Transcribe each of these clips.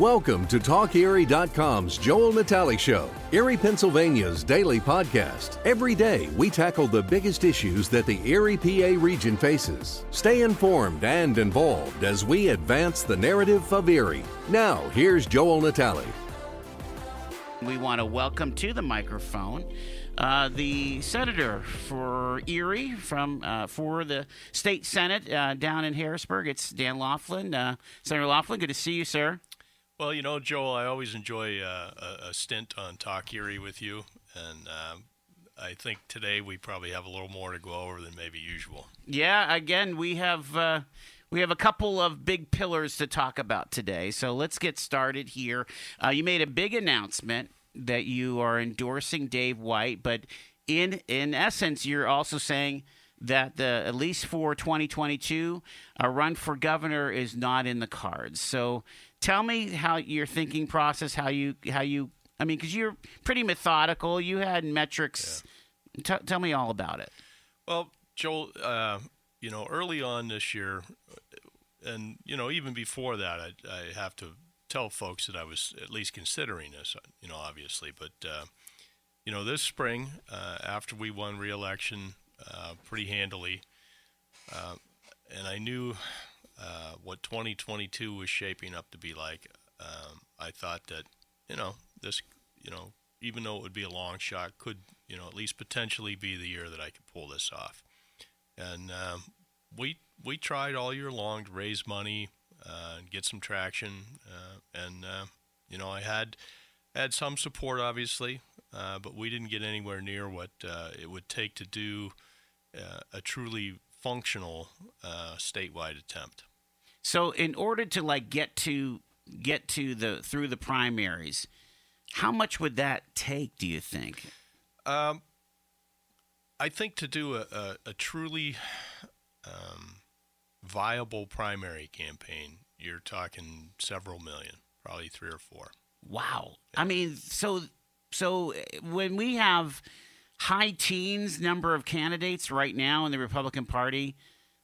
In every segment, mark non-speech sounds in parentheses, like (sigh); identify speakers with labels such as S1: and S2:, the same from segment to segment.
S1: Welcome to TalkErie.com's Joel Natale Show, Erie, Pennsylvania's daily podcast. Every day, we tackle the biggest issues that the Erie PA region faces. Stay informed and involved as we advance the narrative of Erie. Now, here's Joel Natale.
S2: We want to welcome to the microphone uh, the senator for Erie from uh, for the state senate uh, down in Harrisburg. It's Dan Laughlin. Uh, Senator Laughlin, good to see you, sir.
S3: Well, you know, Joel, I always enjoy uh, a, stint on Talk Erie with you, and um, I think today we probably have a little more to go over than maybe usual.
S2: Yeah, again, we have uh, we have a couple of big pillars to talk about today, so let's get started here. Uh, you made a big announcement that you are endorsing Dave White, but in in essence, you're also saying that the at least for 2022, a run for governor is not in the cards. So tell me how your thinking process, how you how you I mean, because you're pretty methodical. You had metrics. Yeah. T- tell me all about it.
S3: Well, Joel, uh, you know, early on this year, and you know, even before that, I, I, have to tell folks that I was at least considering this. You know, obviously, but uh, you know, this spring, uh, after we won re-election uh, pretty handily, uh, and I knew uh, what 2022 was shaping up to be like, um, I thought that, you know, this, you know, even though it would be a long shot, could, you know, at least potentially be the year that I could pull this off. And um, we we tried all year long to raise money uh, and get some traction, uh, and uh, you know, I had had some support, obviously, uh, but we didn't get anywhere near what uh, it would take to do a truly functional statewide attempt.
S2: So in order to like get to get to the through the primaries, how much would that take? Do you think? Um,
S3: I think to do a, a, a truly um, viable primary campaign, you're talking several million, probably three or four.
S2: Wow. Yeah. I mean, so so when we have high teens number of candidates right now in the Republican Party,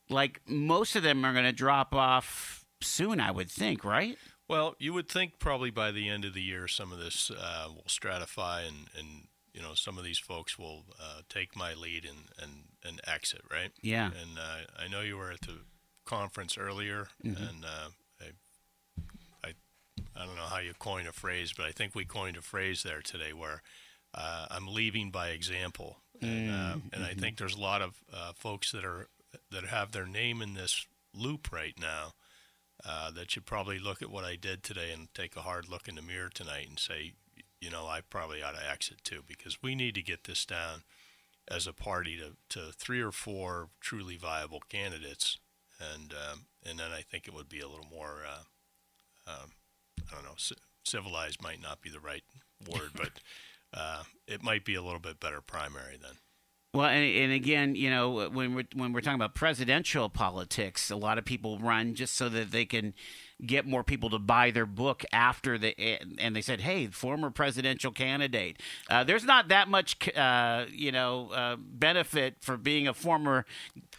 S2: like most of them are going to drop off soon, I would think, right?
S3: Well, you would think probably by the end of the year, some of this uh, will stratify, and, and you know some of these folks will uh, take my lead and, and, and exit, right?
S2: Yeah.
S3: And uh, I know you were at the conference earlier, mm-hmm. and uh, I, I I don't know how you coin a phrase, but I think we coined a phrase there today where uh, I'm leaving by example, and, uh, mm-hmm. and I think there's a lot of folks that are that have their name in this loop right now uh, that should probably look at what I did today and take a hard look in the mirror tonight and say, you know, I probably ought to exit too because we need to get this down as a party to, to three or four truly viable candidates, and um, and then I think it would be a little more, uh, um, I don't know, c- civilized might not be the right word, (laughs) but uh, it might be a little bit better primary then.
S2: Well, and, and, again, you know, when we're when we're talking about presidential politics, a lot of people run just so that they can get more people to buy their book after the and they said, "Hey, former presidential candidate." Uh, there's not that much, uh, you know, uh, benefit for being a former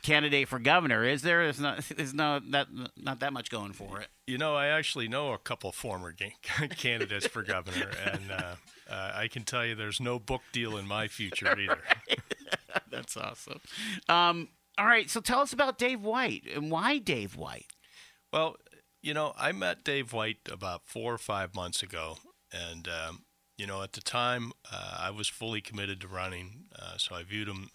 S2: candidate for governor, is there? There's not. (laughs) There's no that not that much going for it.
S3: You know, I actually know a couple former (laughs) candidates for governor, and uh, uh, I can tell you, there's no book deal in my future (laughs) either. (laughs)
S2: That's awesome. Um, all right, so tell us about Dave White and why Dave White.
S3: Well, you know, I met Dave White about four or five months ago, and um, you know, at the time, uh, I was fully committed to running, uh, so I viewed him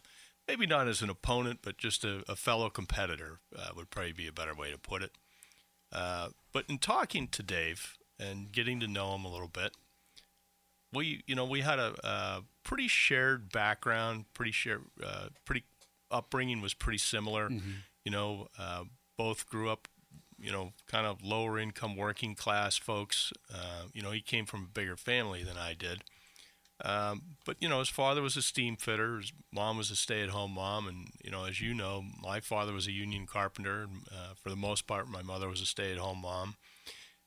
S3: maybe not as an opponent, but just a, a fellow competitor uh, would probably be a better way to put it. Uh, but in talking to Dave and getting to know him a little bit, we you know we had a, a pretty shared background, pretty shared, uh, pretty upbringing was pretty similar. Mm-hmm. You know, uh, both grew up, you know, kind of lower income working class folks. Uh, you know, he came from a bigger family than I did. Um, but you know, his father was a steam fitter. His mom was a stay-at-home mom, and you know, as you know, my father was a union carpenter. Uh, for the most part, my mother was a stay-at-home mom,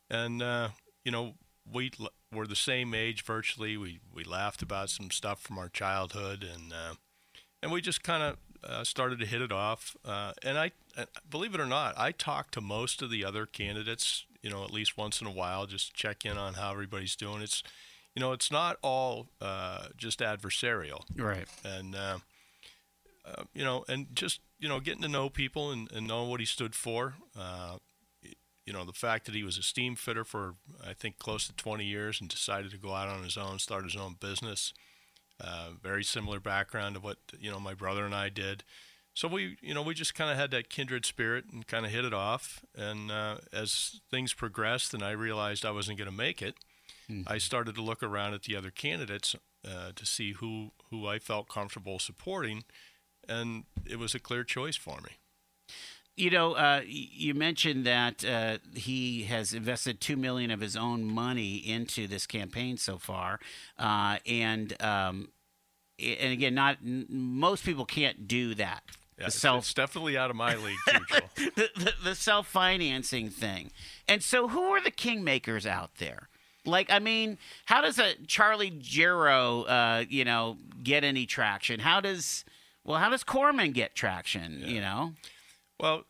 S3: and uh, you know, we were the same age virtually. We we laughed about some stuff from our childhood, and uh, and we just kind of uh, started to hit it off. Uh, and I uh, believe it or not, I talk to most of the other candidates, you know, at least once in a while, just check in on how everybody's doing. It's, you know, it's not all uh, just adversarial.
S2: Right.
S3: And, uh, uh, you know, and just, you know, getting to know people and, and know what he stood for. You know, the fact that he was a steam fitter for, I think, close to 20 years and decided to go out on his own, start his own business. Uh, very similar background to what, you know, my brother and I did. So we, you know, we just kind of had that kindred spirit and kind of hit it off. And uh, as things progressed and I realized I wasn't going to make it, mm-hmm. I started to look around at the other candidates uh, to see who, who I felt comfortable supporting. And it was a clear choice for me.
S2: You know, uh, you mentioned that uh, he has invested two million of his own money into this campaign so far, uh, and um, and again, not most people can't do that.
S3: Yeah, self, it's definitely out of my (laughs) league (laughs)
S2: the, the, the self financing thing, and so who are the kingmakers out there? Like, I mean, how does a Charlie Gerow, uh, you know, get any traction? How does well, how does Corman get traction? Yeah. You know.
S3: Well,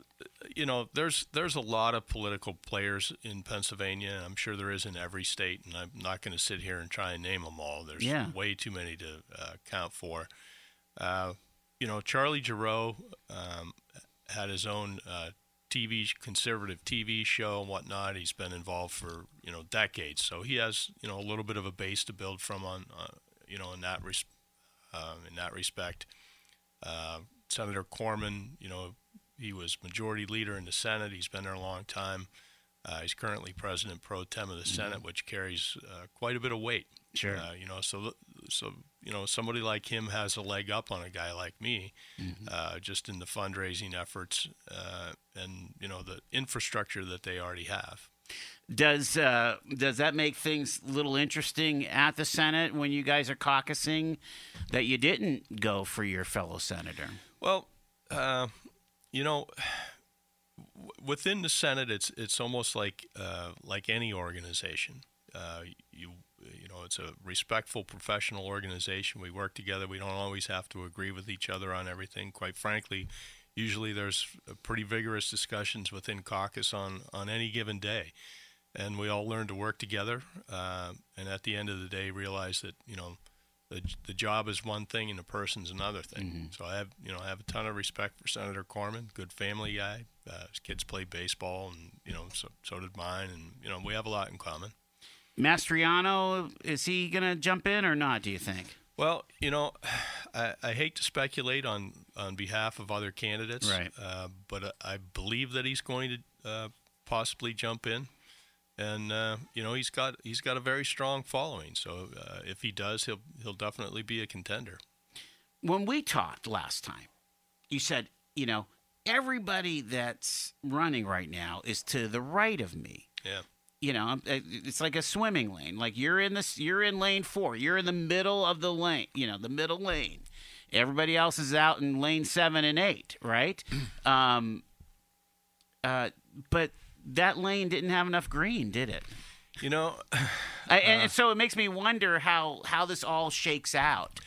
S3: you know, there's there's a lot of political players in Pennsylvania. I'm sure there is in every state, and I'm not going to sit here and try and name them all. There's yeah. way too many to uh, count for. Uh, you know, Charlie Gerow um, had his own uh, TV conservative TV show and whatnot. He's been involved for you know decades, so he has you know a little bit of a base to build from on uh, you know in that res- uh, in that respect. Uh, Senator Corman, you know, he was majority leader in the Senate. He's been there a long time. Uh, he's currently president pro tem of the mm-hmm. Senate, which carries uh, quite a bit of weight.
S2: Sure.
S3: Uh, you know, so so you know somebody like him has a leg up on a guy like me, mm-hmm. Uh, just in the fundraising efforts uh, and you know the infrastructure that they already have.
S2: Does uh, does that make things a little interesting at the Senate when you guys are caucusing that you didn't go for your fellow senator?
S3: Well, you know, within the Senate, it's it's almost like uh, like any organization. Uh, you you know, it's a respectful, professional organization. We work together. We don't always have to agree with each other on everything. Quite frankly, usually there's pretty vigorous discussions within caucus on on any given day, and we all learn to work together. Uh, and at the end of the day, realize that you know the, the job is one thing and the person's another thing. Mm-hmm. So I have you know I have a ton of respect for Senator Corman, good family guy. Uh, his kids play baseball, and you know so so did mine, and you know we have a lot in common.
S2: Mastriano, is he going to jump in or not? Do you think?
S3: Well, you know, (sighs) I, I hate to speculate on on behalf of other candidates,
S2: right?
S3: Uh, but I believe that he's going to uh, possibly jump in and uh, you know he's got he's got a very strong following. So uh, if he does, he'll he'll definitely be a contender.
S2: When we talked last time, you said you know everybody that's running right now is to the right of me.
S3: Yeah.
S2: You know, uh, it's like a swimming lane. Like you're in this, you're in lane four. You're in the middle of the lane. You know, the middle lane. Everybody else is out in lane seven and eight, right? (clears throat) um, uh, but that lane didn't have enough green, did it?
S3: You know, (sighs)
S2: I, and uh, so it makes me wonder how how this all shakes out.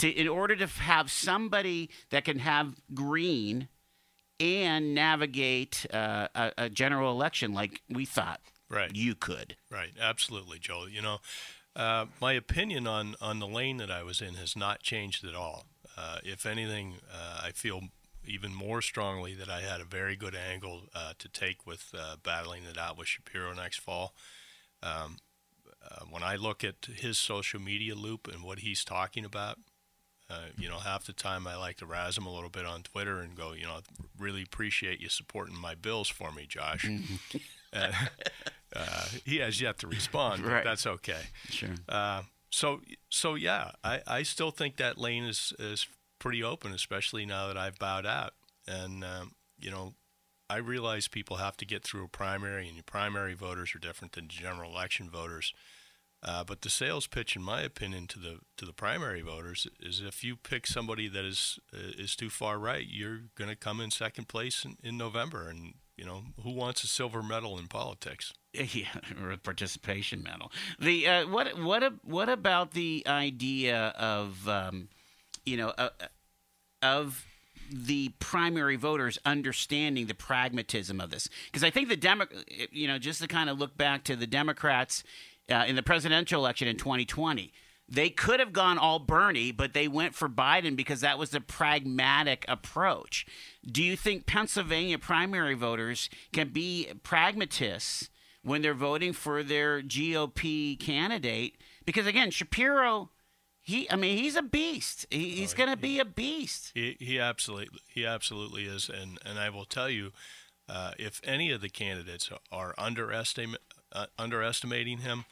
S2: To in order to have somebody that can have green and navigate uh, a, a, general election like we thought
S3: right.
S2: you could.
S3: Right, absolutely, Joel. You know, uh, my opinion on on the lane that I was in has not changed at all. Uh, if anything, uh, I feel even more strongly that I had a very good angle uh, to take with uh, battling it out with Shapiro next fall. Um, uh, when I look at his social media loop and what he's talking about, uh, you know, half the time I like to razz him a little bit on Twitter and go, you know, really appreciate you supporting my bills for me, Josh. Mm-hmm. (laughs) Uh, he has yet to respond, but that's okay.
S2: Sure.
S3: Uh, so, so yeah, I, I still think that lane is, is pretty open, especially now that I've bowed out. And um, you know, I realize people have to get through a primary, and your primary voters are different than general election voters. Uh, but the sales pitch, in my opinion, to the to the primary voters is if you pick somebody that is uh, is too far right, you're going to come in second place in, in November. And you know who wants a silver medal in politics? (laughs)
S2: Yeah, or a participation medal. The uh, what what what about the idea of um, you know, uh, of the primary voters understanding the pragmatism of this? Because I think the Demo, you know, just to kind of look back to the Democrats uh, in the presidential election in 2020. They could have gone all Bernie, but they went for Biden because that was the pragmatic approach. Do you think Pennsylvania primary voters can be pragmatists when they're voting for their GOP candidate? Because again, Shapiro, he, I mean, he's a beast. He, he's
S3: Oh,
S2: going to be a beast.
S3: He, he absolutely he absolutely is, and and I will tell you, uh, if any of the candidates are underestimate uh, underestimating him,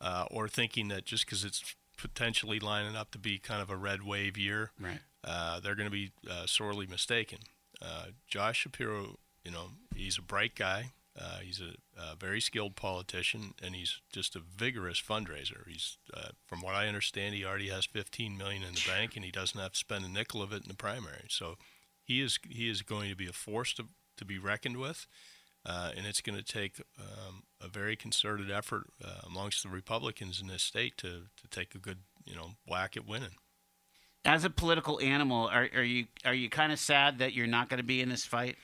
S3: uh, or thinking that just because it's potentially lining up to be kind of a red wave year,
S2: Right.
S3: uh, they're going to be uh, sorely mistaken. Uh, Josh Shapiro, you know, he's a bright guy. Uh, he's a, a very skilled politician, and he's just a vigorous fundraiser. He's, uh, from what I understand, he already has 15 million in the bank, and he doesn't have to spend a nickel of it in the primary. So, he is he is going to be a force to to be reckoned with, uh, and it's going to take um, a very concerted effort uh, amongst the Republicans in this state to to take a good you know whack at winning.
S2: As a political animal, are, are you are you kind of sad that you're not going to be in this fight?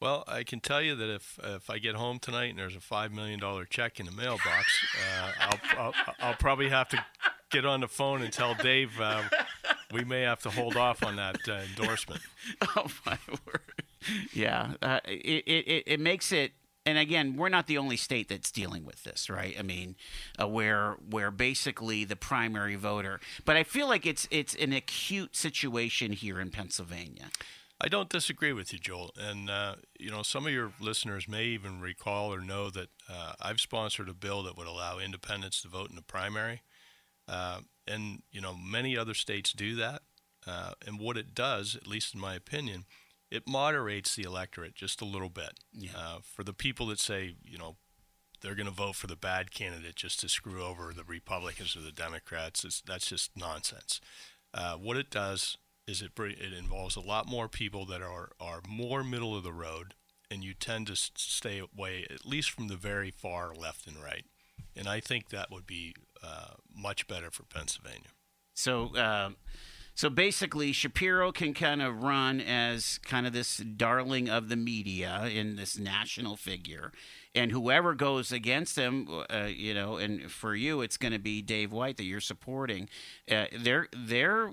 S3: Well, I can tell you that if if I get home tonight and there's a five million dollar check in the mailbox, uh, I'll, I'll I'll probably have to get on the phone and tell Dave uh, we may have to hold off on that uh, endorsement. (laughs)
S2: Oh my word! Yeah, uh, it, it it makes it. And again, we're not the only state that's dealing with this, right? I mean, uh, where where basically the primary voter. But I feel like it's it's an acute situation here in Pennsylvania.
S3: I don't disagree with you, Joel. And uh, you know, some of your listeners may even recall or know that uh, I've sponsored a bill that would allow independents to vote in the primary, uh, and you know, many other states do that. Uh, and what it does, at least in my opinion, it moderates the electorate just a little bit.
S2: Yeah.
S3: Uh, for the people that say, you know, they're going to vote for the bad candidate just to screw over the Republicans or the Democrats, it's, that's just nonsense. Uh, what it does is it it involves a lot more people that are are more middle of the road, and you tend to stay away at least from the very far left and right. And I think that would be uh, much better for Pennsylvania.
S2: So, um, so basically, Shapiro can kind of run as kind of this darling of the media in this national figure, and whoever goes against him, uh, you know, and for you, it's going to be Dave White that you're supporting. Uh, they're they're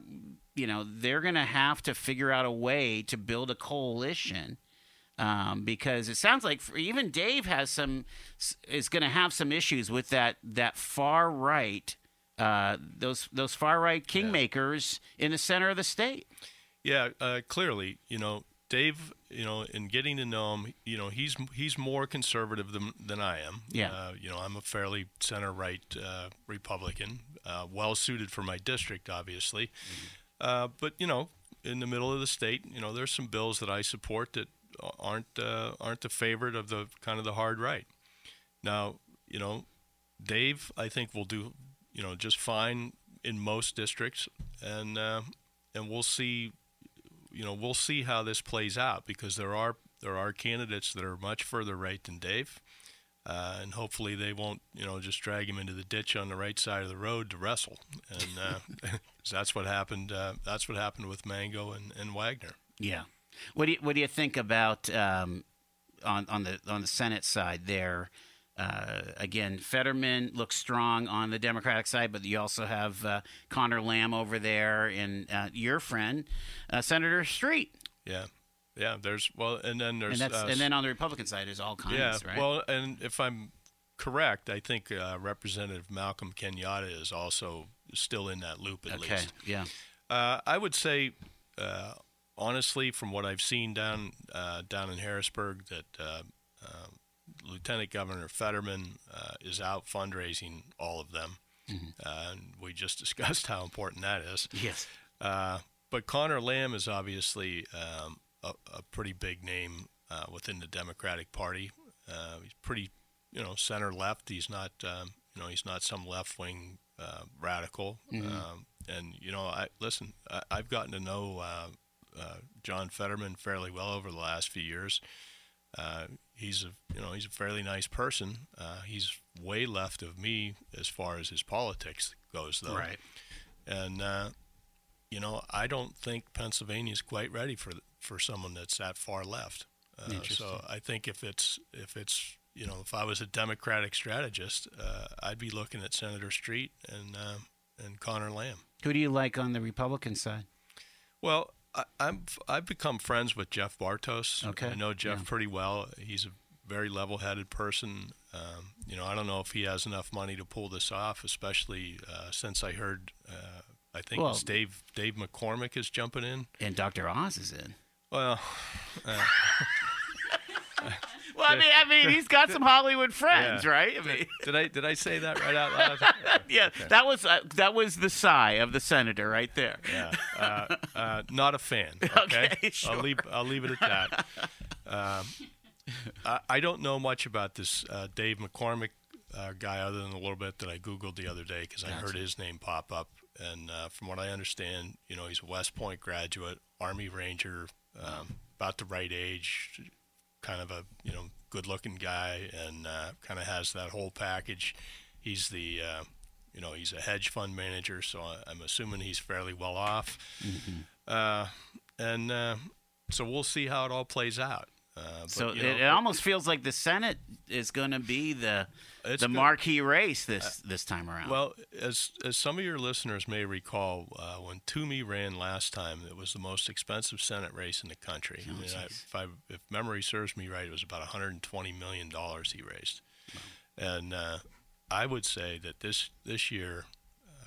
S2: you know they're going to have to figure out a way to build a coalition. Um, because it sounds like even Dave has some is going to have some issues with that that far right uh, those those far right kingmakers in the center of the state.
S3: Yeah, uh, clearly, you know, Dave, you know, in getting to know him, you know, he's he's more conservative than than I am.
S2: Yeah.
S3: Uh, you know, I'm a fairly center right uh, Republican, uh, well suited for my district, obviously. Uh, but you know, in the middle of the state, you know, there's some bills that I support that aren't uh, aren't the favorite of the kind of the hard right. Now, you know, Dave, I think will do, you know, just fine in most districts, and uh, and we'll see you know we'll see how this plays out because there are there are candidates that are much further right than Dave, uh, and hopefully they won't you know just drag him into the ditch on the right side of the road to wrestle, and uh, (laughs) that's what happened. Uh, that's what happened with Mango and, and Wagner.
S2: Yeah. What do you what do you think about um, on on the on the Senate side there? Uh, again, Fetterman looks strong on the Democratic side, but you also have uh, Connor Lamb over there, and uh, your friend uh, Senator Street,
S3: Yeah, yeah. There's well, and then there's
S2: and that's
S3: uh,
S2: and then on the Republican side is all kinds,
S3: yeah.
S2: right?
S3: Well, and if I'm correct, I think uh, Representative Malcolm Kenyatta is also still in that loop at
S2: okay,
S3: least.
S2: yeah,
S3: Uh, I would say, uh, honestly, from what I've seen down uh, down in Harrisburg, that uh, Lieutenant Governor Fetterman uh, is out fundraising all of them, uh, and we just (laughs) discussed how important that is.
S2: yes,
S3: Uh, but Connor Lamb is obviously um, a, a pretty big name uh, within the Democratic Party. Uh, he's pretty, you know, center left. He's not, um, you know, he's not some left wing uh, radical. Um, and you know, I listen. I, I've gotten to know uh, uh, John Fetterman fairly well over the last few years. Uh, he's a, you know, he's a fairly nice person. Uh, he's way left of me as far as his politics goes, though
S2: right.
S3: and uh, you know, I don't think Pennsylvania is quite ready for for someone that's that far left. Uh,
S2: Interesting.
S3: so I think if it's if it's you know if I was a Democratic strategist, uh, I'd be looking at Senator Street and uh, and Connor Lamb.
S2: Who do you like on the Republican side?
S3: Well, I, I'm I've become friends with Jeff Bartos.
S2: Okay.
S3: I know Jeff
S2: Yeah.
S3: pretty well. He's a very level-headed person. Um, you know, I don't know if he has enough money to pull this off, especially uh, since I heard. Uh, I think
S2: Well-
S3: it's Dave Dave McCormick is jumping in.
S2: And Dr. Oz is in.
S3: Well, uh, (laughs)
S2: Well, I mean, I mean, he's got some Hollywood friends,
S3: Yeah.
S2: right? I mean,
S3: did I did I say that right out loud? (laughs)
S2: yeah, that was uh, that was the sigh of the senator right there.
S3: Yeah, uh, uh, not a fan. (laughs) Okay,
S2: Okay, sure.
S3: I'll leave. I'll leave it at that. Um, I, I don't know much about this uh, Dave McCormick uh, guy, other than a little bit that I googled the other day because I heard his name pop up. And uh, from what I understand, you know, he's a West Point graduate, Army Ranger, um, about the right age, kind of a you know good-looking guy, and uh, kind of has that whole package. He's the uh, you know he's a hedge fund manager, so I'm assuming he's fairly well off. Uh, and uh, so we'll see how it all plays out. Uh, but,
S2: So
S3: you
S2: it,
S3: know,
S2: it almost feels like the Senate is going to be the the
S3: good.
S2: marquee race this this time around.
S3: Well, as as some of your listeners may recall, uh, when Toomey ran last time, it was the most expensive Senate race in the country.
S2: Oh,
S3: I if, I, if memory serves me right, it was about 120 million dollars he raised, and uh, I would say that this this year,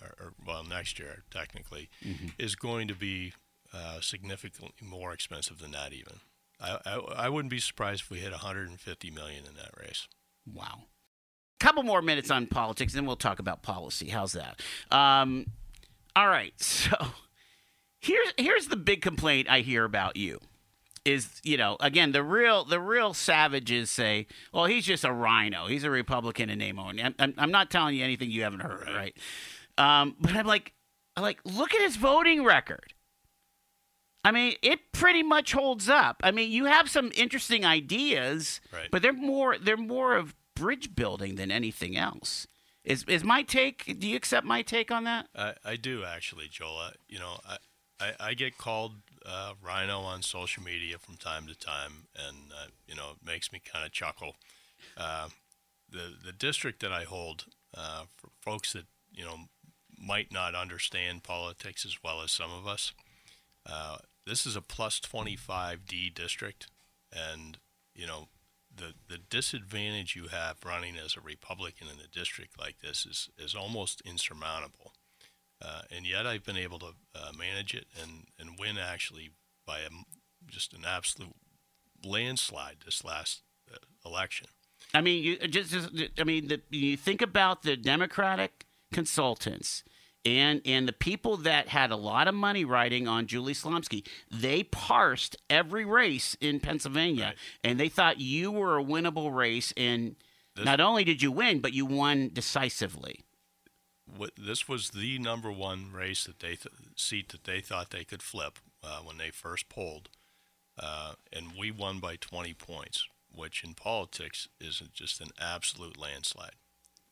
S3: or, or well, next year technically,
S2: Mm-hmm.
S3: is going to be uh, significantly more expensive than that. Even I, I I wouldn't be surprised if we hit 150 million in that race.
S2: Wow. Couple more minutes on politics, then we'll talk about policy. How's that? Um, all right. (laughs) So here's here's the big complaint I hear about you. Is you know again the real the real savages say, well he's just a rhino. He's a Republican in name only. I'm, I'm, I'm not telling you anything you haven't heard, right? Um, but I'm like, I'm like look at his voting record. I mean, it pretty much holds up. I mean, you have some interesting ideas,
S3: Right.
S2: but they're more they're more of bridge building than anything else. Is is my take? Do you accept my take on that?
S3: I, I do actually, Joel. You know, I, I, I get called uh, Rhino on social media from time to time, and uh, you know, it makes me kind of chuckle. Uh, the the district that I hold uh, for folks that you know might not understand politics as well as some of us. This is a plus 25D district, and you know the the disadvantage you have running as a Republican in a district like this is is almost insurmountable. Uh, and yet I've been able to uh, manage it and, and win actually by a just an absolute landslide this last uh, election.
S2: I mean, you just, just I mean, the, you think about the Democratic consultants and and the people that had a lot of money riding on Julie Slomski. They parsed every race in Pennsylvania,
S3: Right.
S2: and they thought you were a winnable race. And
S3: This-
S2: not only did you win, but you won decisively.
S3: What, this was the number one race that they th- seat that they thought they could flip uh, when they first polled, uh, and we won by 20 points, which in politics is just an absolute landslide,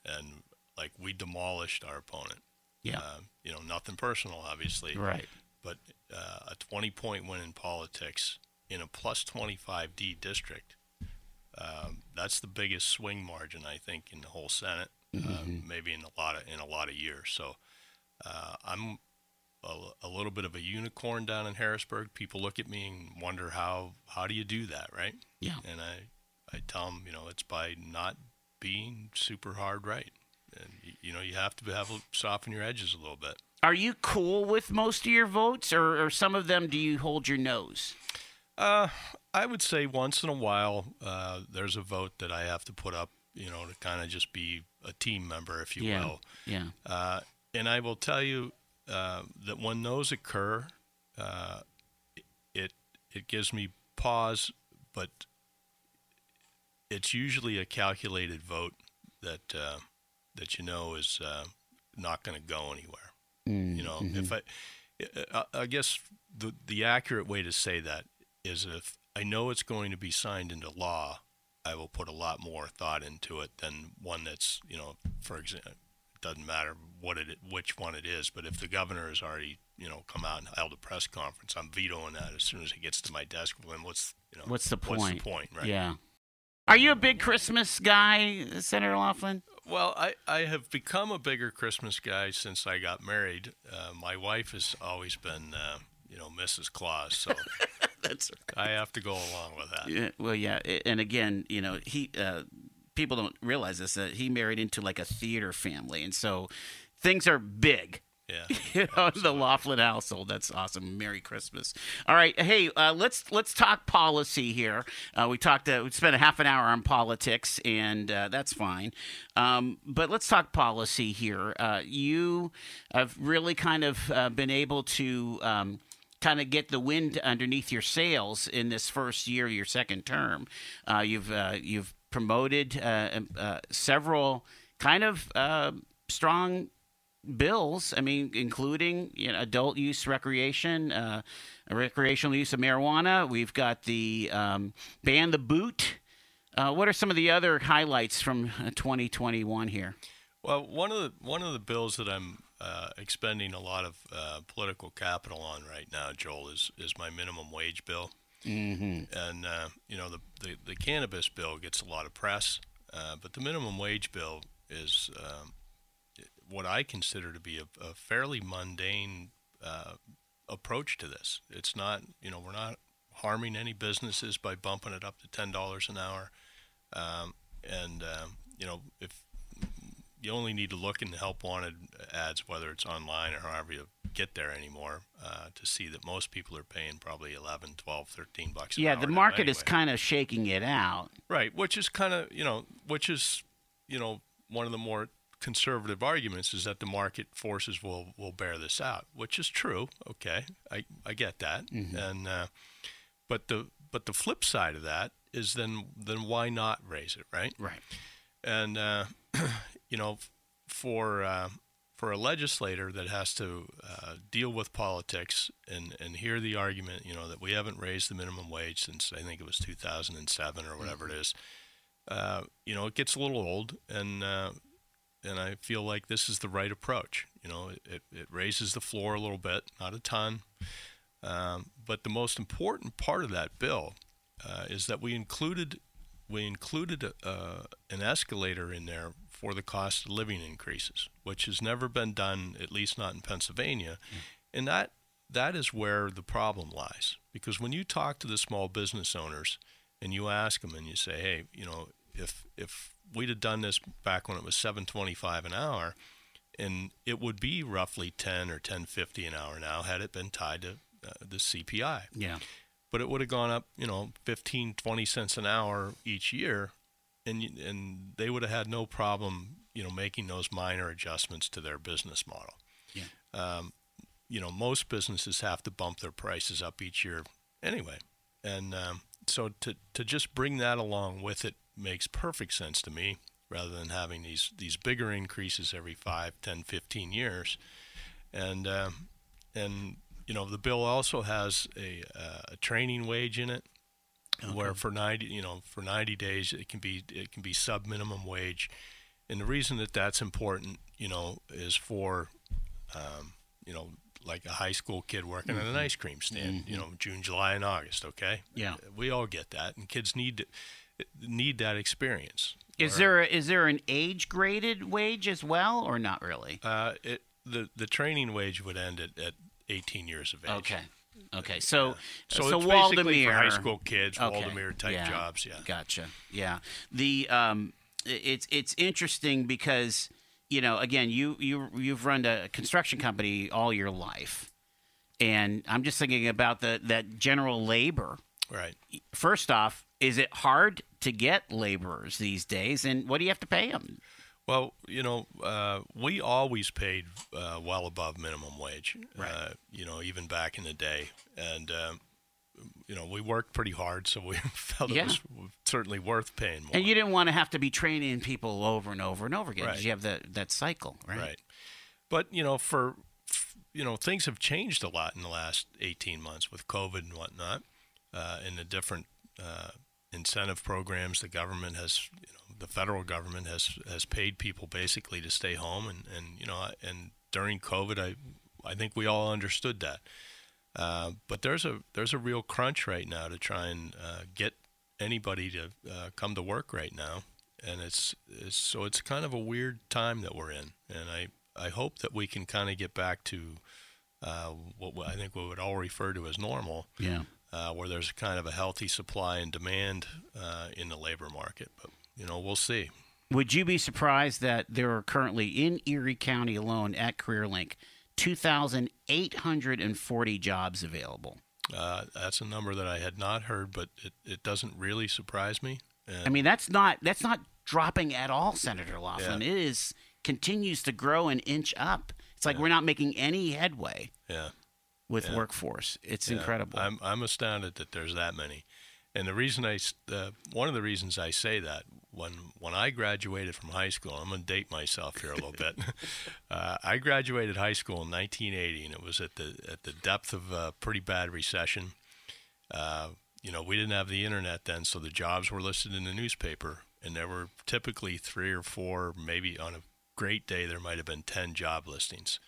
S3: and like we demolished our opponent.
S2: Yeah.
S3: Uh, you know, nothing personal, obviously.
S2: Right.
S3: But uh, a 20 point win in politics in a plus 25D district, um, that's the biggest swing margin I think in the whole Senate, uh, maybe in a lot of in a lot of years. So uh, I'm a, a little bit of a unicorn down in Harrisburg. People look at me and wonder how how do you do that, right?
S2: Yeah.
S3: And I I tell them, you know, it's by not being super hard right. And you, know, you have to have soften your edges a little bit.
S2: Are you cool with most of your votes, or, or some of them do you hold your nose?
S3: Uh, I would say once in a while, uh, there's a vote that I have to put up, you know, to kind of just be a team member, if you
S2: yeah.
S3: will.
S2: Yeah.
S3: Uh, and I will tell you uh, that when those occur, uh, it it gives me pause, but it's usually a calculated vote that uh, that you know is uh, not going to go anywhere. You know, if I, I, I guess the the accurate way to say that is if I know it's going to be signed into law, I will put a lot more thought into it than one that's you know, for example, doesn't matter what it which one it is. But if the governor has already you know come out and held a press conference, I'm vetoing that as soon as it gets to my desk. Then what's you know
S2: What's the point?
S3: What's the point, right?
S2: Yeah. Are you a big Christmas guy, Senator Laughlin?
S3: Well, I, I have become a bigger Christmas guy since I got married. Uh, my wife has always been, uh, you know, Mrs. Claus, so (laughs)
S2: That's
S3: I have to go along with that.
S2: Yeah, well, yeah, and again, you know, he uh, people don't realize this that he married into like a theater family, and so things are big.
S3: Yeah. (laughs)
S2: You know, the Laughlin household. That's awesome. Merry Christmas. All right, hey, uh, let's let's talk policy here. Uh, we talked. Uh, we spent a half an hour on politics, and uh, that's fine. Um, but let's talk policy here. Uh, you have really kind of uh, been able to. Um, kind of get the wind underneath your sails in this first year, your second term. Uh, you've uh, you've promoted uh, um, uh, several kind of uh, strong bills. I mean, including you know, adult use recreation, uh, recreational use of marijuana. We've got the um, ban the boot. Uh, what are some of the other highlights from uh, 2021 here?
S3: Well, one of the one of the bills that I'm uh, expending a lot of uh, political capital on right now, Joel, is is my minimum wage bill.
S2: Mm-hmm.
S3: And uh, you know, the, the the cannabis bill gets a lot of press, uh, but the minimum wage bill is um, what I consider to be a, a fairly mundane uh, approach to this. It's not, you know, we're not harming any businesses by bumping it up to ten dollars an hour, um, and um, you know, if you only need to look in the help wanted ads, whether it's online or however you get there anymore, uh, to see that most people are paying probably 11, 12, 13 bucks. An
S2: Yeah, the market is kind of shaking it out.
S3: right, which is kind of you know, which is you know one of the more conservative arguments is that the market forces will will bear this out, which is true. Okay, I I get that, and uh, but the but the flip side of that is then then why not raise it, right?
S2: Right.
S3: and uh, (clears throat) you know, for uh, for a legislator that has to uh, deal with politics and and hear the argument, you know, that we haven't raised the minimum wage since I think it was 2007 or whatever it is, uh, you know, it gets a little old, and uh, and I feel like this is the right approach. You know, it, it, raises the floor a little bit, not a ton. Um, but the most important part of that bill uh, is that we included we included uh, an escalator in there for the cost of living increases, which has never been done, at least not in Pennsylvania, and that that is where the problem lies. Because when you talk to the small business owners and you ask them and you say, hey, you know, if if we'd have done this back when it was 7.25 an hour, and it would be roughly 10 or 10.50 an hour now had it been tied to uh, the CPI
S2: Yeah.
S3: but it would have gone up, you know, 15, 20 cents an hour each year, and and they would have had no problem, you know, making those minor adjustments to their business model.
S2: Yeah.
S3: Um, you know, most businesses have to bump their prices up each year anyway, and um, so to to just bring that along with it makes perfect sense to me, rather than having these these bigger increases every 5, 10, 15 years, and um, and you know the bill also has a, uh, a training wage in it where for 90 you know for 90 days it can be it can be sub minimum wage. And the reason that that's important you know is for um, you know like a high school kid working at an ice cream stand you know June July and August okay?
S2: Yeah.
S3: we all get that and kids need to, need that experience
S2: Is there a, is there an age graded wage as well, or not really?
S3: uh, it the the training wage would end at, at 18 years of age
S2: Okay. Okay. So
S3: So,
S2: so
S3: it's basically for high school kids,
S2: Okay.
S3: Waldameer type
S2: Yeah.
S3: jobs. Yeah.
S2: Gotcha. Yeah. The um, it's it's interesting because you know again you you you've run a construction company all your life, and I'm just thinking about the that general labor.
S3: Right.
S2: First off, is it hard to get laborers these days, and what do you have to pay them?
S3: Well, you know, uh, we always paid uh, well above minimum wage.
S2: Right.
S3: Uh, you know, even back in the day, and um, you know, we worked pretty hard, so we (laughs) felt
S2: Yeah.
S3: it was certainly worth paying more.
S2: And you didn't want to have to be training people over and over and over again because
S3: Right.
S2: you have that that cycle, right?
S3: right. But you know, for you know, things have changed a lot in the last 18 months with COVID and whatnot, uh, and the different uh, incentive programs the government has, you know, the federal government has has paid people basically to stay home, and, and you know, and during COVID, I I think we all understood that. Uh, but there's a there's a real crunch right now to try and uh, get anybody to uh, come to work right now, and it's, it's so it's kind of a weird time that we're in, and I I hope that we can kind of get back to uh, what I think we would all refer to as normal.
S2: Yeah.
S3: Uh, where there's kind of a healthy supply and demand uh, in the labor market, but you know we'll see.
S2: Would you be surprised that there are currently in Erie County alone at CareerLink 2,840 jobs available?
S3: Uh, that's a number that I had not heard, but it, it doesn't really surprise me.
S2: I mean, that's not that's not dropping at all, Senator Laughlin.
S3: Yeah.
S2: It is continues to grow and inch up. It's like
S3: Yeah.
S2: we're not making any headway
S3: yeah.
S2: With
S3: Yeah.
S2: workforce. It's
S3: Yeah,
S2: incredible.
S3: I'm I'm astounded that there's that many, and the reason I, uh, one of the reasons I say that when when I graduated from high school, I'm gonna date myself here a little bit. (laughs) (laughs) Uh, I graduated high school in 1980, and it was at the at the depth of a pretty bad recession. Uh, you know, we didn't have the internet then, so the jobs were listed in the newspaper, and there were typically three or four, maybe on a great day, there might have been 10 job listings,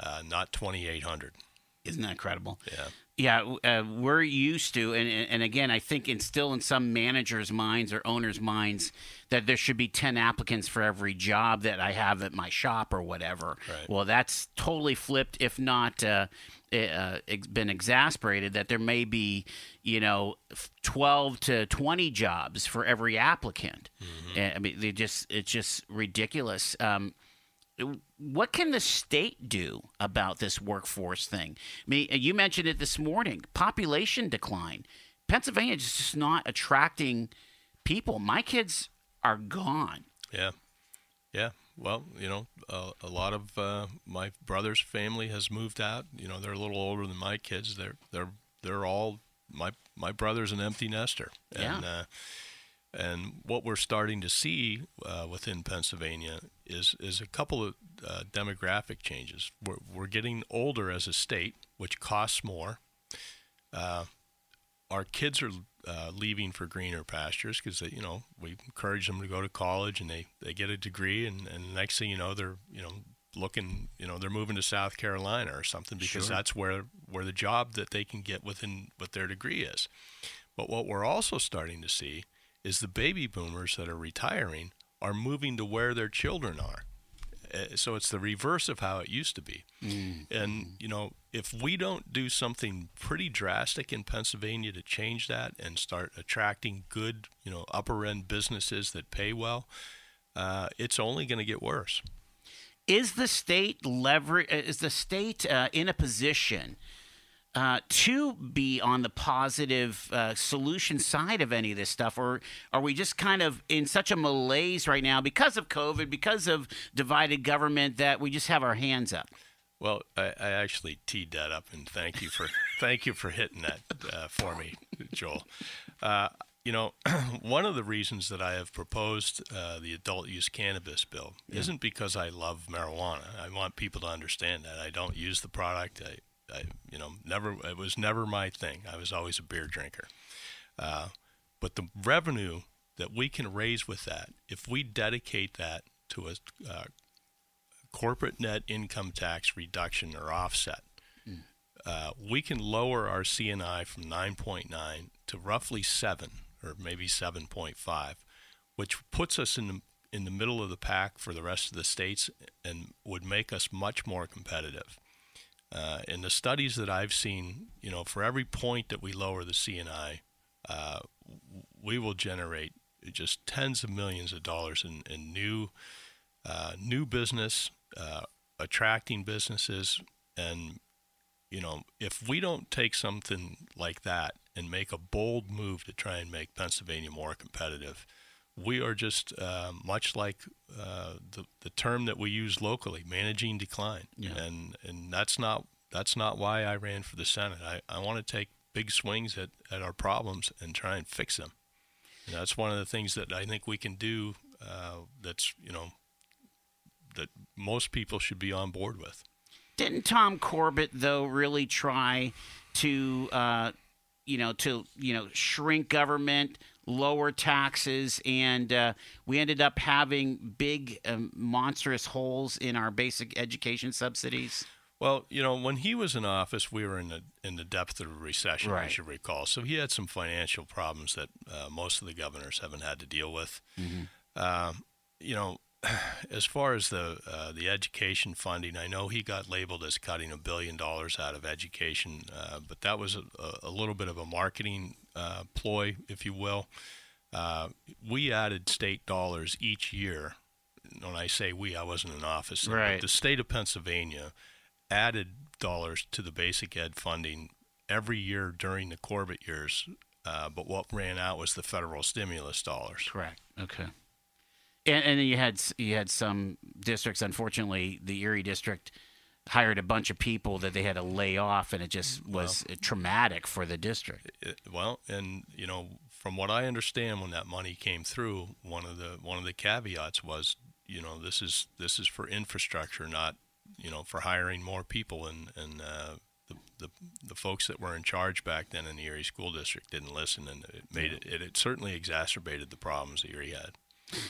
S3: uh, not 2,800.
S2: Isn't that incredible?
S3: Yeah.
S2: Yeah, uh, we're used to, and and again, I think it's still in some managers' minds or owners' minds that there should be ten applicants for every job that I have at my shop or whatever.
S3: Right.
S2: Well, that's totally flipped, if not uh, uh, been exasperated. That there may be, you know, twelve to twenty jobs for every applicant. And, I mean, they just it's just ridiculous. Um, what can the state do about this workforce thing? I mean, you mentioned it this morning population decline. Pennsylvania is just not attracting people. My kids are gone.
S3: Yeah, yeah. Well, you know, uh, a lot of uh, my brother's family has moved out. You know, they're a little older than my kids. They're they're they're all my my brother's an empty nester. And,
S2: Yeah.
S3: Uh, and what we're starting to see uh, within Pennsylvania is is a couple of uh, demographic changes. We're we're getting older as a state, which costs more. Uh, our kids are uh, leaving for greener pastures because you know we encourage them to go to college and they, they get a degree and, and the next thing you know they're you know looking you know they're moving to South Carolina or something because
S2: Sure.
S3: that's where where the job that they can get within what their degree is. But what we're also starting to see is the baby boomers that are retiring are moving to where their children are. Uh, So it's the reverse of how it used to be. And, you know, if we don't do something pretty drastic in Pennsylvania to change that and start attracting good, you know, upper end businesses that pay well, uh, it's only going to get worse.
S2: Is the state lever? uh, Is the state uh, in a position uh, to be on the positive uh, solution side of any of this stuff, or are we just kind of in such a malaise right now because of COVID, because of divided government that we just have our hands up?
S3: Well, I, I actually teed that up, and thank you for (laughs) thank you for hitting that uh, for me, Joel. Uh, you know, (clears throat) one of the reasons that I have proposed uh, the adult use cannabis bill isn't because I love marijuana. I want people to understand that I don't use the product. I, I you know, never it was never my thing. I was always a beer drinker. Uh, but the revenue that we can raise with that, if we dedicate that to a uh, corporate net income tax reduction or offset, uh, we can lower our CNI from 9.9 to roughly 7 or maybe 7.5, which puts us in the, in the middle of the pack for the rest of the states and would make us much more competitive. Uh, in the studies that I've seen, you know, for every point that we lower the CNI, uh, we will generate just tens of millions of dollars in, in new uh, new business, uh, attracting businesses, and you know, if we don't take something like that and make a bold move to try and make Pennsylvania more competitive, we are just uh, much like uh, the the term that we use locally, managing decline,
S2: Yeah.
S3: and and that's not that's not why I ran for the Senate. I, I want to take big swings at, at our problems and try and fix them. And that's one of the things that I think we can do. Uh, that's you know that most people should be on board with.
S2: Didn't Tom Corbett though really try to uh, you know to you know shrink government, lower taxes, and uh, we ended up having big, um, monstrous holes in our basic education subsidies.
S3: Well, you know, when he was in office, we were in the in the depth of a recession,
S2: Right.
S3: as you recall. So he had some financial problems that uh, most of the governors haven't had to deal with. Um, you know, (sighs) as far as the uh, the education funding, I know he got labeled as cutting a billion dollars out of education, uh, but that was a, a little bit of a marketing uh, ploy, if you will. Uh, we added state dollars each year. When I say we, I wasn't in office.
S2: Right.
S3: The state of Pennsylvania added dollars to the basic ed funding every year during the Corbett years, uh, but what ran out was the federal stimulus dollars.
S2: Correct. Okay. And, and then you had you had some districts. Unfortunately, the Erie district hired a bunch of people that they had to lay off, and it just was traumatic for the district.
S3: It, well, and you know, from what I understand, when that money came through, one of the one of the caveats was, you know, this is this is for infrastructure, not you know for hiring more people, and and uh, the, the the folks that were in charge back then in the Erie School District didn't listen, and it made it it, it certainly exacerbated the problems that Erie had.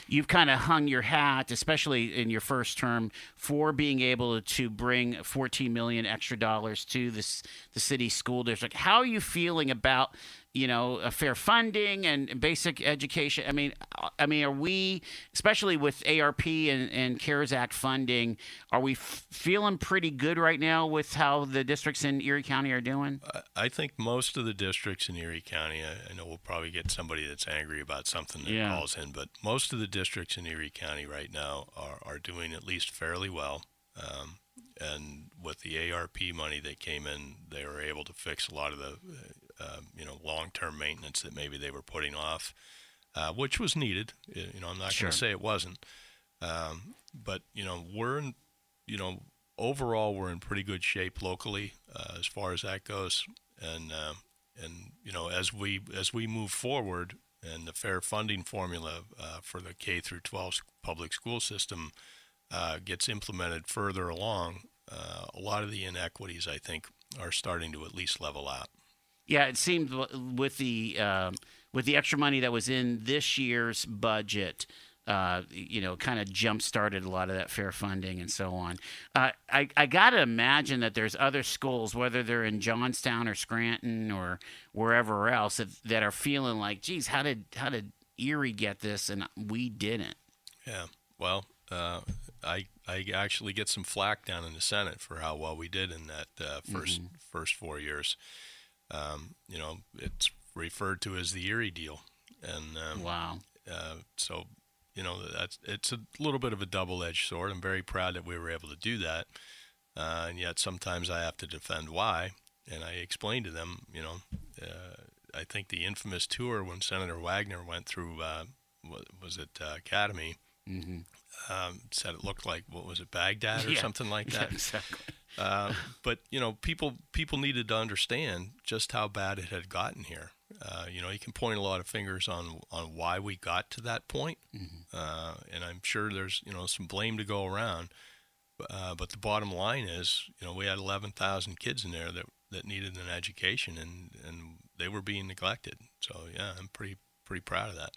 S2: You've kind of hung your hat, especially in your first term, for being able to bring 14 million extra dollars to this the city school district. How are you feeling about you know a fair funding and basic education? I mean, I mean, are we, especially with ARP and, and CARES Act funding, are we f- feeling pretty good right now with how the districts in Erie County are doing?
S3: I- I think most of the districts in Erie County, I, I know we'll probably get somebody that's angry about something that
S2: Yeah.
S3: calls in, but most of the districts in Erie County right now are, are doing at least fairly well. Um, and with the ARP money that came in, they were able to fix a lot of the, uh, um, you know, long-term maintenance that maybe they were putting off, uh, which was needed. You know, I'm not
S2: Sure.
S3: going to say it wasn't, um, but you know, we're in, you know, overall we're in pretty good shape locally uh, as far as that goes, and uh, and you know, as we as we move forward and the fair funding formula uh, for the K through 12 s- public school system uh, gets implemented further along, uh, a lot of the inequities I think are starting to at least level out.
S2: Yeah, it seemed with the um, with the extra money that was in this year's budget, uh, you know, kind of jump started a lot of that fair funding and so on. Uh, I I got to imagine that there's other schools, whether they're in Johnstown or Scranton or wherever else, that, that are feeling like, geez, how did how did Erie get this and we didn't?
S3: Yeah. Well, uh, I I actually get some flack down in the Senate for how well we did in that uh, 1st first four years. Um, you know, it's referred to as the Erie deal, and um,
S2: Wow.
S3: uh, so you know that's it's a little bit of a double-edged sword. I'm very proud that we were able to do that, uh, and yet sometimes I have to defend why. And I explained to them, you know, uh, I think the infamous tour when Senator Wagner went through, uh, wa- was it uh, Academy?
S2: Mm-hmm.
S3: um, said it looked like what was it Baghdad or (laughs)
S2: Yeah.
S3: something like (laughs)
S2: Yeah,
S3: that.
S2: exactly.
S3: Uh, but you know, people people needed to understand just how bad it had gotten here. Uh, you know, you can point a lot of fingers on on why we got to that point, uh, and I'm sure there's you know some blame to go around. Uh, but the bottom line is, you know, we had 11,000 kids in there that that needed an education, and and they were being neglected. So yeah, I'm pretty pretty proud of that.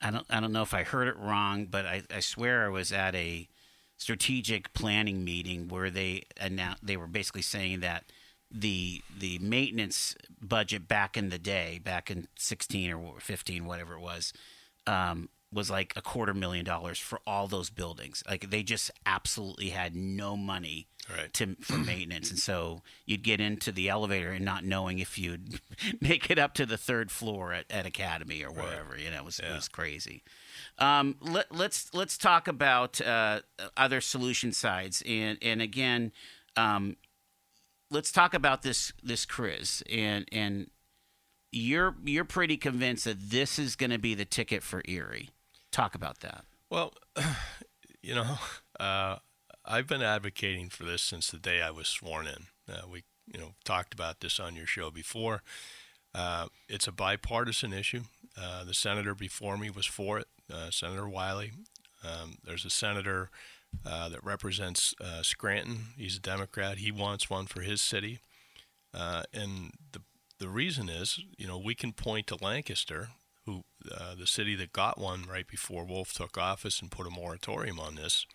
S2: I don't I don't know if I heard it wrong, but I, I swear I was at a strategic planning meeting where they announced they were basically saying that the the maintenance budget back in the day, back in sixteen or fifteen, whatever it was, um, was like a quarter million dollars for all those buildings. Like they just absolutely had no money
S3: Right.
S2: to for maintenance, and so you'd get into the elevator and not knowing if you'd (laughs) make it up to the third floor at, at Academy or wherever. You know, it was it was crazy. Um, let, let's let's talk about uh, other solution sides, and and again, um, let's talk about this this CRIZ and and you're you're pretty convinced that this is going to be the ticket for Erie. Talk about that.
S3: Well, (sighs) you know, (laughs) uh, I've been advocating for this since the day I was sworn in. Uh, we, you know, talked about this on your show before. Uh, it's a bipartisan issue. Uh, the senator before me was for it, Senator Wiley. Um, there's a senator uh, that represents uh, Scranton. He's a Democrat. He wants one for his city, uh, and the the reason is, you know, we can point to Lancaster, who uh, the city that got one right before Wolf took office and put a moratorium on this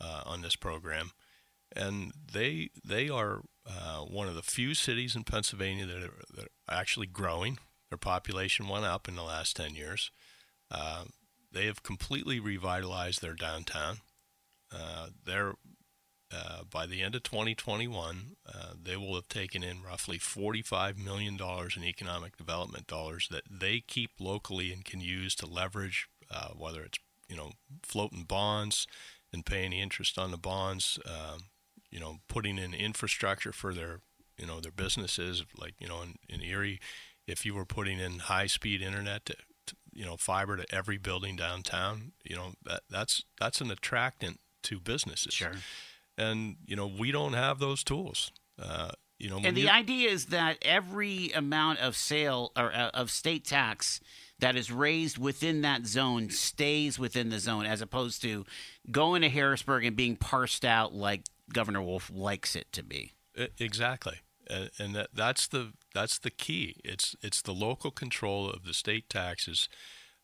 S3: uh, on this program, and they they are uh, one of the few cities in Pennsylvania that are, that are, actually growing. Their population went up in the last ten years. Uh, they have completely revitalized their downtown. Uh, they're uh, by the end of 2021, uh, they will have taken in roughly $45 million in economic development dollars that they keep locally and can use to leverage, uh, whether it's you know floating bonds and paying the interest on the bonds, um, you know putting in infrastructure for their you know their businesses, like you know in, in Erie, if you were putting in high-speed internet to, to, you know fiber to every building downtown, you know that that's that's an attractant to businesses.
S2: Sure
S3: and you know we don't have those tools. Uh, you know,
S2: and the you, idea is that every amount of sale or uh, of state tax that is raised within that zone stays within the zone, as opposed to going to Harrisburg and being parsed out like Governor Wolf likes it to be.
S3: Exactly, and, and that, that's the that's the key. It's it's the local control of the state taxes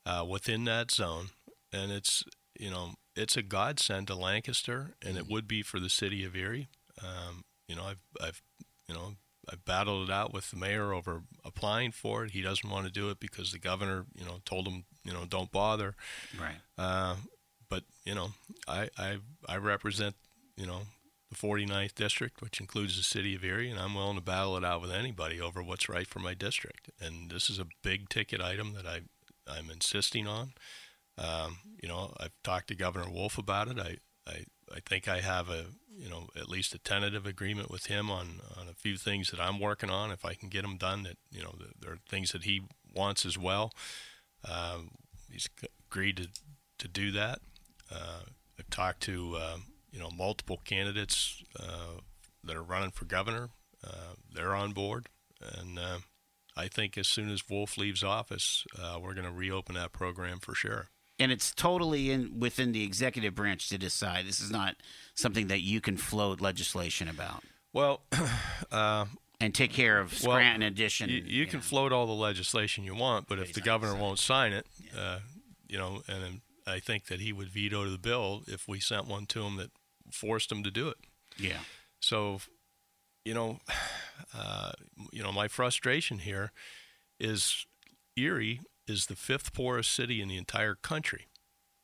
S3: uh, within that zone, and it's you know it's a godsend to Lancaster, and it mm-hmm. would be for the city of Erie. Um, you know, I've, I've, you know, I battled it out with the mayor over applying for it. He doesn't want to do it because the governor, you know, told him, you know, don't bother.
S2: Right.
S3: Uh, but you know, I, I, I represent, you know, the 49th district, which includes the city of Erie, and I'm willing to battle it out with anybody over what's right for my district. And this is a big ticket item that I, I'm insisting on. Um, you know, I've talked to Governor Wolf about it. I, I, I think I have a, you know, at least a tentative agreement with him on, on a few things that I'm working on. If I can get them done, that you know, there are things that he wants as well. Um, he's agreed to, to do that. Uh, I've talked to, uh, you know, multiple candidates uh, that are running for governor. Uh, they're on board, and uh, I think as soon as Wolf leaves office, uh, we're going to reopen that program for sure
S2: and it's totally in within the executive branch to decide. This is not something that you can float legislation about.
S3: Well, (clears throat) uh,
S2: and take care of Scranton well, addition.
S3: You, you can know. float all the legislation you want, but if the governor won't sign it, yeah. uh, you know, and I think that he would veto the bill if we sent one to him that forced them to do it.
S2: Yeah.
S3: So, you know, (sighs) uh, you know, my frustration here is Erie is the fifth poorest city in the entire country.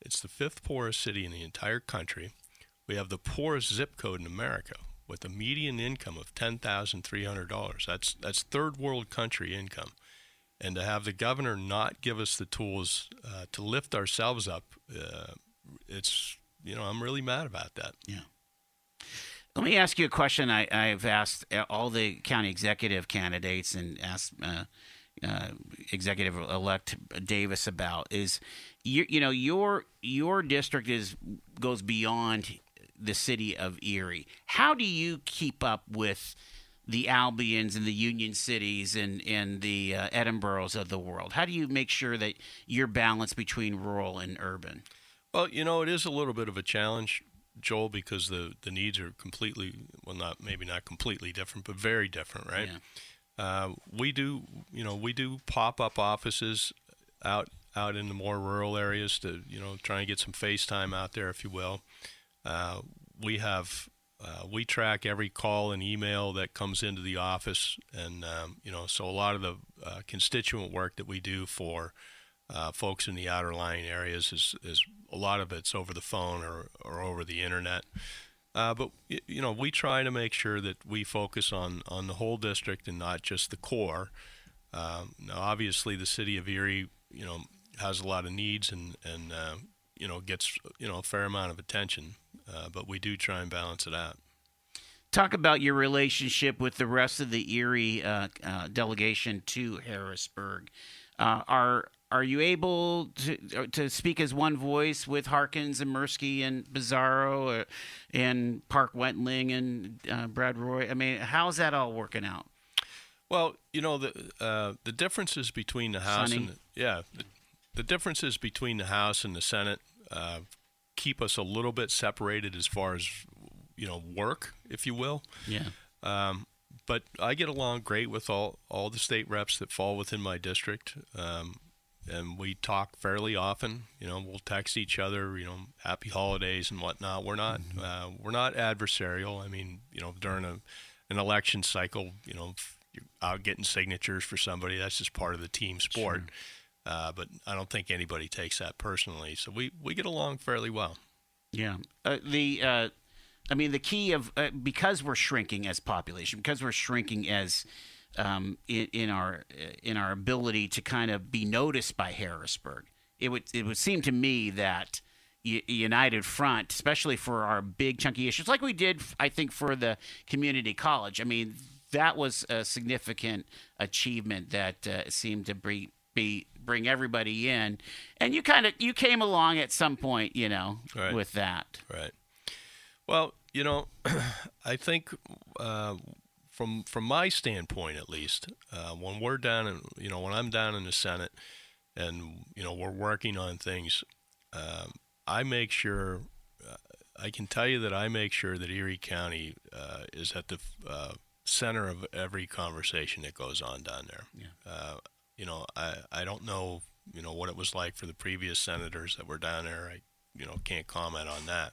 S3: It's the fifth poorest city in the entire country. We have the poorest zip code in America with a median income of $10,300. That's that's third world country income. And to have the governor not give us the tools uh, to lift ourselves up, uh, it's you know I'm really mad about that.
S2: Yeah. Let me ask you a question. I, I've asked all the county executive candidates and asked uh, uh, executive elect Davis about is you, you know your your district is goes beyond the city of Erie. How do you keep up with the Albions and the Union cities and and the uh, Edinboros of the world? How do you make sure that you're balanced between rural and urban?
S3: Well, you know, it is a little bit of a challenge, Joel, because the the needs are completely well, not maybe not completely different, but very different, right? Yeah. Uh, we do, you know, we do pop up offices out out in the more rural areas to, you know, try and get some face time out there, if you will. Uh, we have uh, we track every call and email that comes into the office, and um, you know, so a lot of the uh, constituent work that we do for uh, folks in the outer lying areas is, is a lot of it's over the phone or, or over the internet. Uh, but you know, we try to make sure that we focus on on the whole district and not just the core. Um, now, obviously, the city of Erie, you know, has a lot of needs and and uh, you know gets you know a fair amount of attention, uh, but we do try and balance it out.
S2: Talk about your relationship with the rest of the Erie uh, uh, delegation to Harrisburg. Uh, are are you able to uh, to speak as one voice with Harkins and Merski and Bizzarro uh, and Parke Wentling and uh, Brad Roae? I mean, how's that all working out?
S3: Well, you know the uh, the differences between the House Sunny. and the, yeah, the, the, differences between the House and the Senate uh, keep us a little bit separated as far as you know work, if you will.
S2: Yeah.
S3: Um, but I get along great with all all the state reps that fall within my district. Um, and we talk fairly often. You know, we'll text each other. You know, happy holidays and whatnot. We're not mm-hmm. uh, we're not adversarial. I mean, you know, during a an election cycle, you know, you're out getting signatures for somebody. That's just part of the team sport. Sure. Uh, but I don't think anybody takes that personally. So we, we get along fairly well.
S2: Yeah. Uh, the uh, I mean, the key of uh, because we're shrinking as population, because we're shrinking as um, in, in, our in our ability to kind of be noticed by Harrisburg. It would it would seem to me that united front, especially for our big chunky issues, like we did, I think, for the community college. I mean, that was a significant achievement that uh, seemed to be, be bring everybody in, and you kind of you came along at some point, you know, right. with that.
S3: Right. Well, you know, (clears throat) I think uh, from from my standpoint, at least, uh, when we're down in you know when I'm down in the Senate, and you know we're working on things, um, I make sure. Uh, I can tell you that I make sure that Erie County uh, is at the uh, center of every conversation that goes on down there. Yeah. Uh, you know, I, I don't know, you know, what it was like for the previous senators that were down there. I, you know, can't comment on that.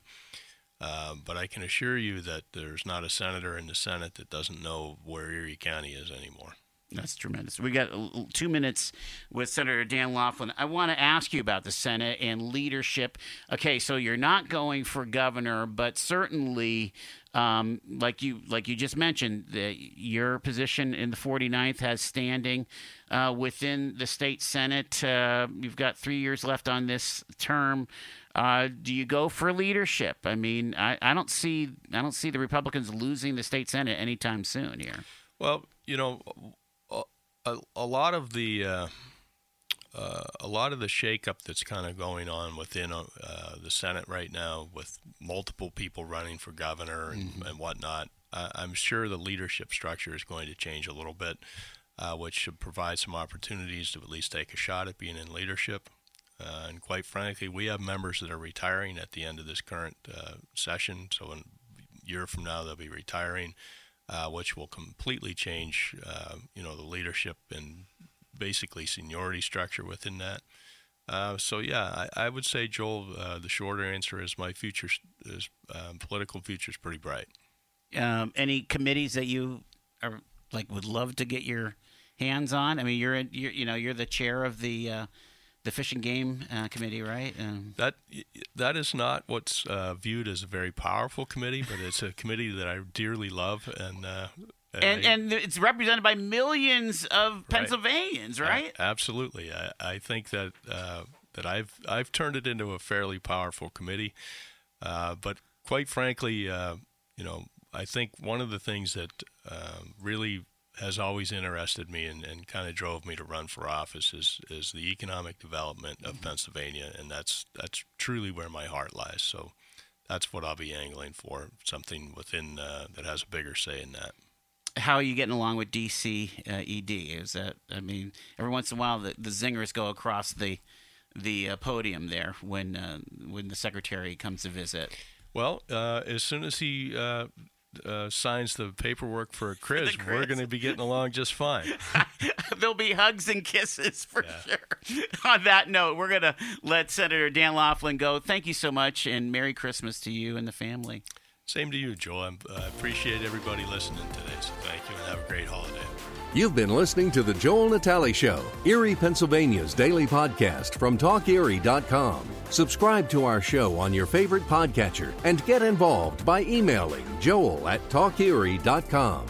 S3: Uh, but I can assure you that there's not a senator in the Senate that doesn't know where Erie County is anymore.
S2: That's tremendous. We got two minutes with Senator Dan Laughlin. I want to ask you about the Senate and leadership. Okay, so you're not going for governor, but certainly, um, like you like you just mentioned, the, your position in the 49th has standing uh, within the state Senate. Uh, you've got three years left on this term. Uh, do you go for leadership? I mean, I, I don't see I don't see the Republicans losing the state Senate anytime soon here.
S3: Well, you know a, a lot of the uh, uh, a lot of the shakeup that's kind of going on within uh, the Senate right now, with multiple people running for governor and, mm-hmm. and whatnot, I'm sure the leadership structure is going to change a little bit, uh, which should provide some opportunities to at least take a shot at being in leadership. Uh, and quite frankly, we have members that are retiring at the end of this current uh, session. So, in a year from now, they'll be retiring uh, which will completely change, uh, you know, the leadership and basically seniority structure within that. Uh, so yeah, I, I, would say Joel. Uh, the shorter answer is my future is um, political future is pretty bright.
S2: Um, any committees that you are like would love to get your hands on? I mean, you're, in, you're you know you're the chair of the the Fish and Game uh, Committee, right? Um,
S3: that that is not what's uh, viewed as a very powerful committee, but it's a committee that I dearly love, and uh,
S2: and, I, and it's represented by millions of Pennsylvanians, right? right?
S3: absolutely, I, I think that uh, that I've I've turned it into a fairly powerful committee, uh, but quite frankly, uh, you know, I think one of the things that really has always interested me and, and kind of drove me to run for office is, is the economic development of mm-hmm. Pennsylvania, and that's that's truly where my heart lies. So that's what I'll be angling for, something within uh, that has a bigger say in that.
S2: How are you getting along with DC uh, ED? Is that I mean, every once in a while the, the zingers go across the the uh, podium there when uh, when the secretary comes to visit.
S3: Well, uh, as soon as he uh, uh, signs the paperwork for (laughs) a CRIZ, we're going to be getting along just fine. (laughs)
S2: There'll be hugs and kisses for yeah. sure. (laughs) On that note, we're going to let Senator Dan Laughlin go. Thank you so much, and Merry Christmas to you and the family.
S3: Same to you, Joe. I appreciate everybody listening today, so thank you, and have a great holiday.
S1: You've been listening to The Joel Natale Show, Erie, Pennsylvania's daily podcast from TalkErie.com. Subscribe to our show on your favorite podcatcher and get involved by emailing joel at talkerie.com.